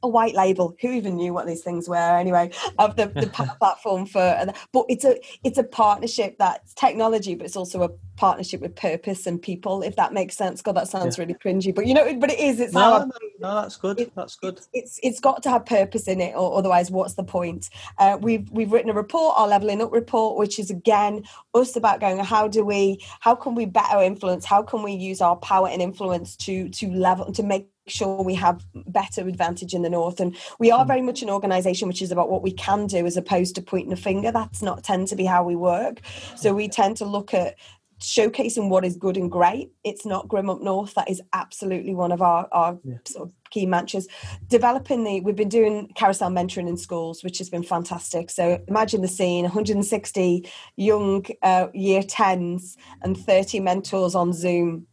S4: a white label who even knew what these things were anyway of the, the platform for but it's a it's a partnership that's technology but it's also a partnership with purpose and people if that makes sense god that sounds really cringy but you know but it is it's
S2: No, no, no, that's good.
S4: It-
S2: That's good.
S4: it's it's got to have purpose in it or otherwise what's the point uh, we've we've written a report our leveling up report which is again us about going how do we how can we better influence how can we use our power and influence to to level to make sure we have better advantage in the north. And we are very much an organization which is about what we can do as opposed to pointing a finger. That's not tend to be how we work. So we tend to look at showcasing what is good and great. It's not grim up north. That is absolutely one of our, our
S2: Yeah.
S4: sort of key mantras. Developing the we've been doing carousel mentoring in schools which has been fantastic. So imagine the scene 160 young uh, year 10s and 30 mentors on zoom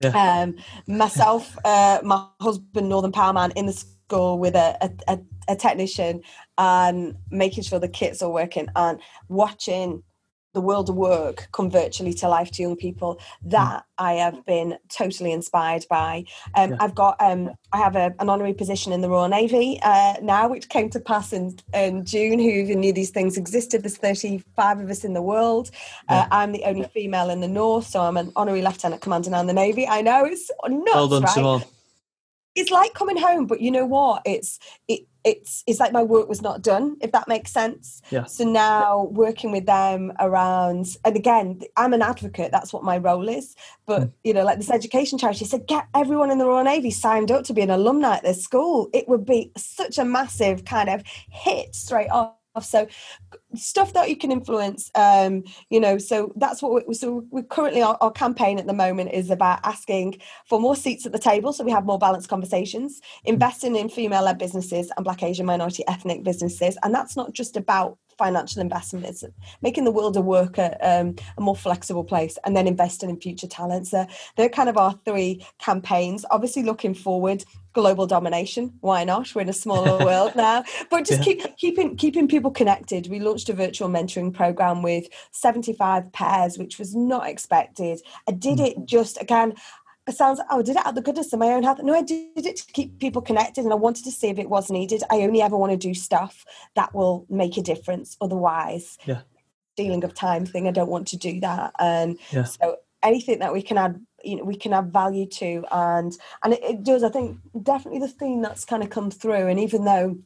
S2: Yeah.
S4: um, myself uh, my husband northern powerman in the school with a, a, a technician and making sure the kits are working and watching the world of work come virtually to life to young people that i have been totally inspired by um,
S2: Yeah.
S4: i've got um, i have a, an honorary position in the royal navy uh, now which came to pass in, in june who even knew these things existed there's 35 of us in the world uh,
S2: Yeah.
S4: i'm the only female in the north so i'm an honorary lieutenant commander now in the navy i know it's nuts
S2: well done,
S4: right?
S2: Simone.
S4: it's like coming home but you know what it's it it's it's like my work was not done if that makes sense
S2: Yeah.
S4: so now working with them around and again i'm an advocate that's what my role is but
S2: Mm.
S4: you know like this education charity said get everyone in the royal navy signed up to be an alumni at their school it would be such a massive kind of hit straight off so stuff that you can influence um you know so that's what we so we're currently our, our campaign at the moment is about asking for more seats at the table so we have more balanced conversations investing in female-led businesses and black asian minority ethnic businesses. And that's not just about financial investment it's making the world a work a, um, a more flexible place and then investing in future talents. So they're kind of our three campaigns. Obviously looking forward global domination. Why not? We're in a smaller world now. But just
S2: Yeah.
S4: keep keeping keeping people connected. We launched a virtual mentoring program with 75 pairs which was not expected. I did it just again it sounds oh I did it out of the goodness of my own heart no i did it to keep people connected and i wanted to see if it was needed. I only ever want to do stuff that will make a difference otherwise.
S2: Yeah.
S4: stealing of time thing i don't want to do that. And
S2: Yeah.
S4: so anything that we can add you know we can add value to and and it, it does i think definitely the theme that's kind of come through and even though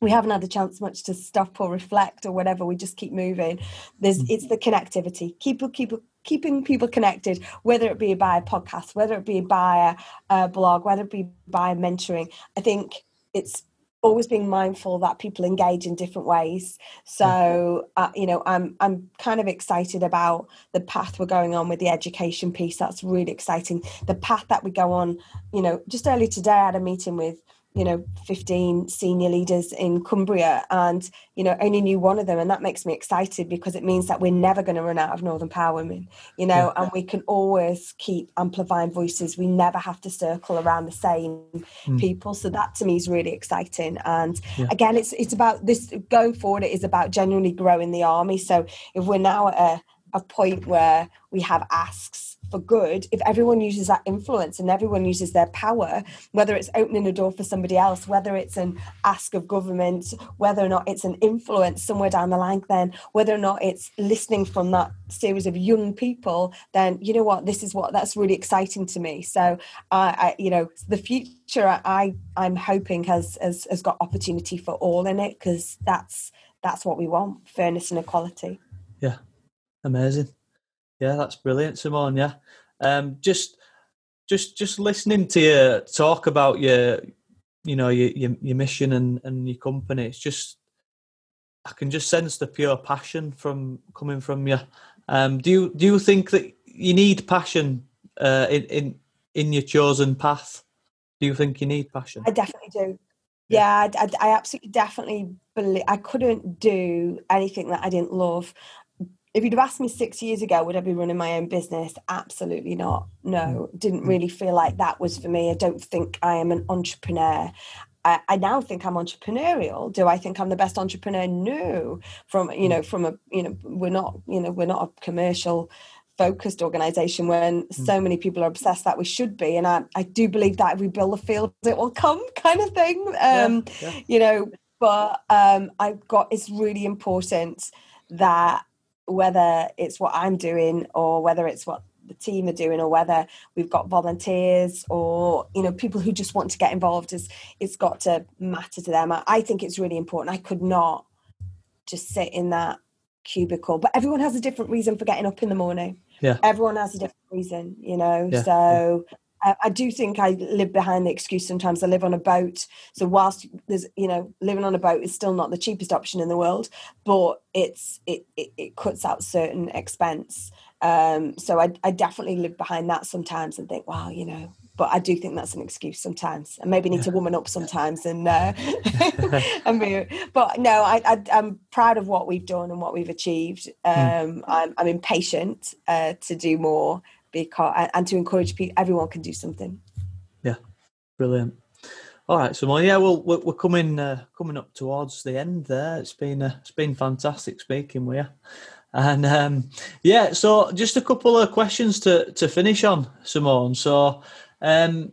S4: we haven't had the chance much to stop or reflect or whatever we just keep moving. There's mm. it's the connectivity. Keep keep keeping people connected whether it be by a podcast whether it be by a, a blog whether it be by mentoring. I think it's always being mindful that people engage in different ways. So uh, you know i'm i'm kind of excited about the path we're going on with the education piece. That's really exciting. The path that we go on you know just earlier today i had a meeting with you know 15 senior leaders in cumbria and you know only knew one of them and that makes me excited because it means that we're never going to run out of northern power women you know and we can always keep amplifying voices. We never have to circle around the same
S2: Mm.
S4: people. So that to me is really exciting. And
S2: Yeah.
S4: again it's it's about this going forward it is about genuinely growing the army. So if we're now at a, a point where we have asks for good if everyone uses that influence and everyone uses their power whether it's opening a door for somebody else whether it's an ask of government whether or not it's an influence somewhere down the line then whether or not it's listening from that series of young people then you know what this is what that's really exciting to me. So I, I you know the future I I'm hoping has has, has got opportunity for all in it because that's that's what we want fairness and equality.
S2: Yeah, amazing. Yeah, that's brilliant, Simone. Yeah, um, just just just listening to you talk about your, you know, your your, your mission and and your company. It's just I can just sense the pure passion from coming from you. Um, do you do you think that you need passion uh, in in in your chosen path? Do you think you need passion?
S4: I definitely do. Yeah, I, I, I absolutely definitely believe I couldn't do anything that I didn't love. If you'd have asked me six years ago, would I be running my own business? Absolutely not. No, didn't really feel like that was for me. I don't think I am an entrepreneur. I, I now think I'm entrepreneurial. Do I think I'm the best entrepreneur? No. From you know, from a you know, we're not you know, we're not a commercial focused organization when mm. so many people are obsessed that we should be and I, I do believe that if we build the field it will come kind of thing um yeah, yeah. you know but um i've got it's really important that whether it's what i'm doing or whether it's what the team are doing or whether we've got volunteers or you know people who just want to get involved is it's got to matter to them. I, I think it's really important. I could not just sit in that cubicle but everyone has a different reason for getting up in the morning.
S2: Yeah.
S4: Everyone has a different reason you know? Yeah. so I, I do think I live behind the excuse sometimes. I live on a boat, so whilst there's you know living on a boat is still not the cheapest option in the world, but it's it it, it cuts out certain expense. Um, so I, I definitely live behind that sometimes and think, wow, you know, but I do think that's an excuse sometimes, and maybe need to woman up sometimes and uh, and be. But no, I, I am proud of what we've done and what we've achieved. Hmm. Um. I'm I'm impatient uh, to do more because and to encourage people, everyone can do something.
S2: Yeah, brilliant. All right, so well, yeah, well, we're, we're coming uh, coming up towards the end there. It's been uh, it's been fantastic speaking with you, and um, yeah, so just a couple of questions to to finish on, Simone. So, um,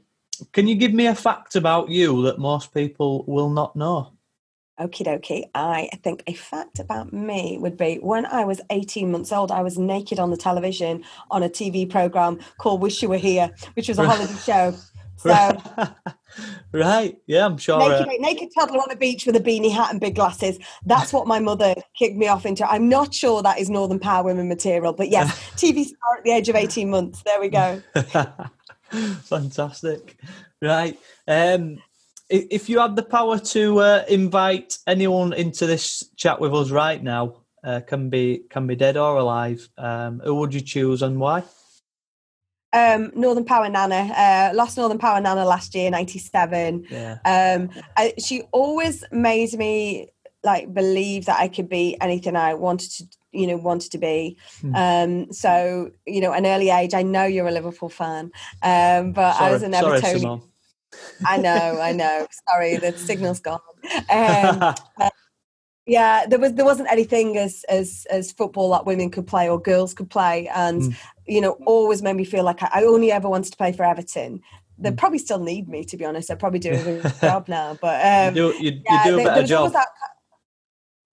S2: can you give me a fact about you that most people will not know?
S4: Okie dokie. I think a fact about me would be when I was 18 months old, I was naked on the television on a TV program called Wish You Were Here, which was a holiday show. So,
S2: right, yeah, I'm sure.
S4: Naked, uh, naked toddler on the beach with a beanie hat and big glasses. That's what my mother kicked me off into. I'm not sure that is Northern Power Women material, but yes, TV star at the age of 18 months. There we go.
S2: Fantastic. Right. Um, if you had the power to uh, invite anyone into this chat with us right now, uh, can be can be dead or alive, um, who would you choose and why?
S4: Um, Northern Power Nana, uh, lost Northern Power Nana last year, '97. Yeah. Um, I, she always made me like believe that I could be anything I wanted to, you know, wanted to be. Hmm. Um, so you know, an early age. I know you're a Liverpool fan, um, but sorry, I was an Evertonian. I know, I know. Sorry, the signal's gone. Um, uh, yeah, there was there wasn't anything as as as football that women could play or girls could play, and mm. you know, always made me feel like I, I, only ever wanted to play for Everton. They mm. probably still need me, to be honest. I probably do a good job now, but um,
S2: you, do, you, yeah, you do a better job. That,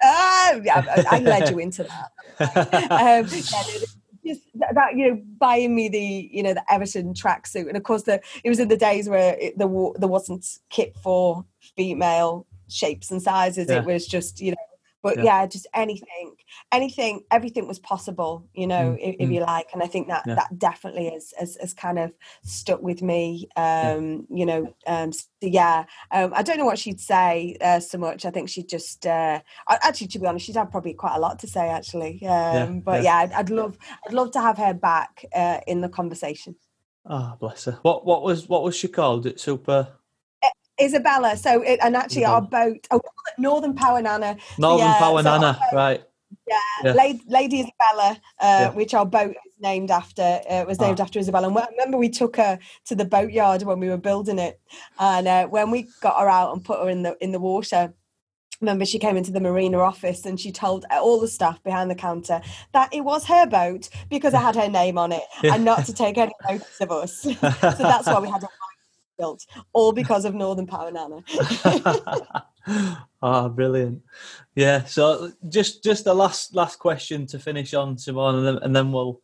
S4: uh, yeah, I, I led you into that. um, yeah, just that you know buying me the you know the Everton tracksuit, and of course the it was in the days where it, there there wasn't kit for female shapes and sizes. Yeah. It was just you know but yeah. yeah. just anything anything everything was possible you know mm, if, if, mm. you like and i think that yeah. that definitely has, has, has kind of stuck with me um yeah. you know um so yeah um i don't know what she'd say uh, so much i think she'd just uh actually to be honest she'd have probably quite a lot to say actually um but yeah, I'd, I'd, love i'd love to have her back uh in the conversation
S2: oh bless her what what was what was she called it super
S4: Isabella. So, it, and actually, our boat, oh, Northern Power Nana.
S2: Northern yeah, Power so Nana, right.
S4: Yeah, yeah. Lady, Lady, Isabella, uh, yeah. which our boat is named after, uh, was named ah. after Isabella. And I remember we took her to the boatyard when we were building it, and uh, when we got her out and put her in the in the water, remember she came into the marina office and she told all the staff behind the counter that it was her boat because I had her name on it and not to take any notice of us. so that's why we had a built, all because of Northern Power Nana.
S2: Ah, oh, brilliant! Yeah. So just just the last last question to finish on, Simone, and then, and then we'll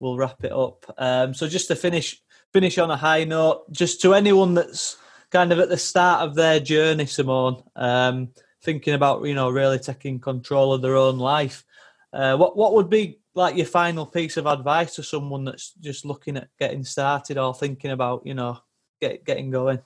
S2: we'll wrap it up. Um, so just to finish finish on a high note, just to anyone that's kind of at the start of their journey, Simone, um, thinking about you know really taking control of their own life. Uh, what what would be like your final piece of advice to someone that's just looking at getting started or thinking about you know get getting going?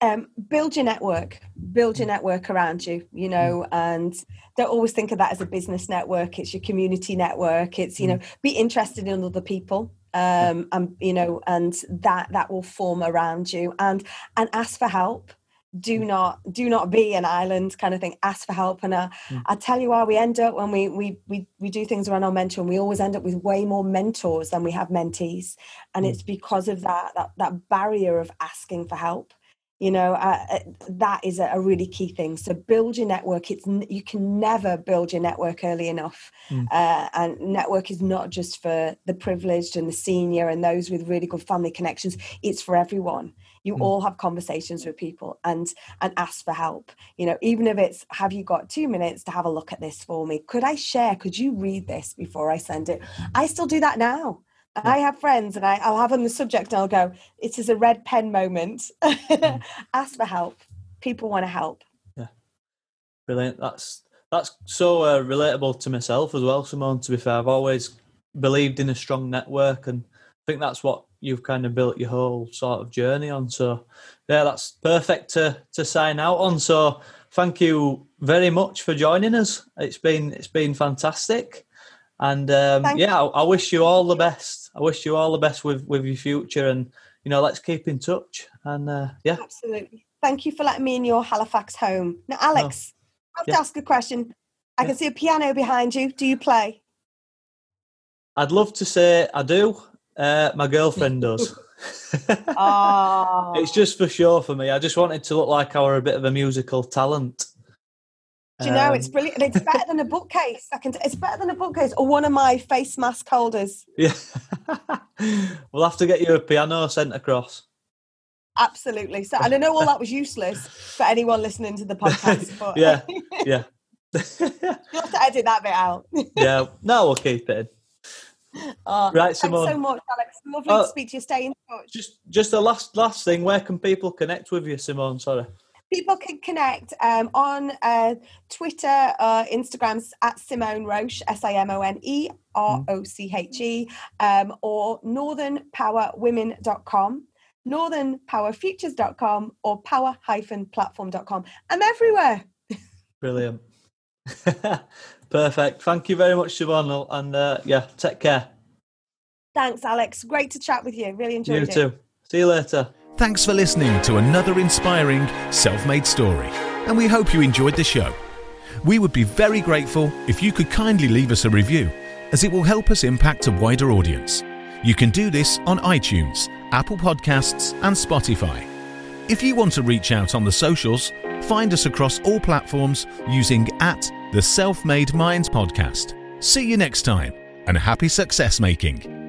S4: Um, build your network build your mm. network around you you know mm. and don't always think of that as a business network it's your community network it's you know mm. be interested in other people um and you know and that that will form around you and and ask for help do not do not be an island kind of thing. Ask for help. And uh, mm. i tell you why we end up when we, we we we do things around our mentor and we always end up with way more mentors than we have mentees. And mm. it's because of that that that barrier of asking for help. You know uh, uh, that is a, really key thing. So build your network. It's you can never build your network early enough. Mm. uh, and network is not just for the privileged and the senior and those with really good family connections. It's for everyone you mm. all have conversations with people and and ask for help you know even if it's have you got two minutes to have a look at this for me could i share could you read this before i send it i still do that now I have friends and I, will have on the subject and I'll go, it is a red pen moment. Mm. Ask for help. People want to help.
S2: Yeah. Brilliant. That's that's so uh, relatable to myself as well, Simone, to be fair. I've always believed in a strong network and I think that's what you've kind of built your whole sort of journey on. So yeah, that's perfect to to sign out on. So thank you very much for joining us. It's been it's been fantastic. And um, yeah, I, I, wish you all the best. I wish you all the best with with your future, and you know, let's keep in touch. And uh, yeah,
S4: absolutely. Thank you for letting me in your Halifax home. Now, Alex, oh, I have yeah. to ask a question. I yeah. can see a piano behind you. Do you play?
S2: I'd love to say I do. Uh, my girlfriend does. oh. It's just for sure for me. I just wanted to look like I were a bit of a musical talent.
S4: Do you know um, it's brilliant? It's better than a bookcase. I can. It's better than a bookcase or one of my face mask holders.
S2: Yeah, we'll have to get you a piano sent across.
S4: Absolutely. So, and I know all that was useless for anyone listening to the podcast. But
S2: yeah, yeah.
S4: you have to edit that bit out.
S2: yeah, no, we'll keep it.
S4: Oh, right, Simone. Thanks so much, Alex. Lovely uh, to speak to you. Stay in touch.
S2: Just, just a last, last thing. Where can people connect with you, Simone? Sorry
S4: people can connect um, on uh, Twitter, uh, Instagrams at Simone Roche, S I M O N E R O C H E, um, or northernpowerwomen.com, northernpowerfutures.com, or power-platform.com. I'm everywhere.
S2: Brilliant. Perfect. Thank you very much, Simone. And uh, yeah, take care.
S4: Thanks, Alex. Great to chat with you. Really enjoyed you
S2: it. You too. See you later.
S1: Thanks for listening to another inspiring self made story, and we hope you enjoyed the show. We would be very grateful if you could kindly leave us a review, as it will help us impact a wider audience. You can do this on iTunes, Apple Podcasts, and Spotify. If you want to reach out on the socials, find us across all platforms using at the Self Made Minds Podcast. See you next time, and happy success making.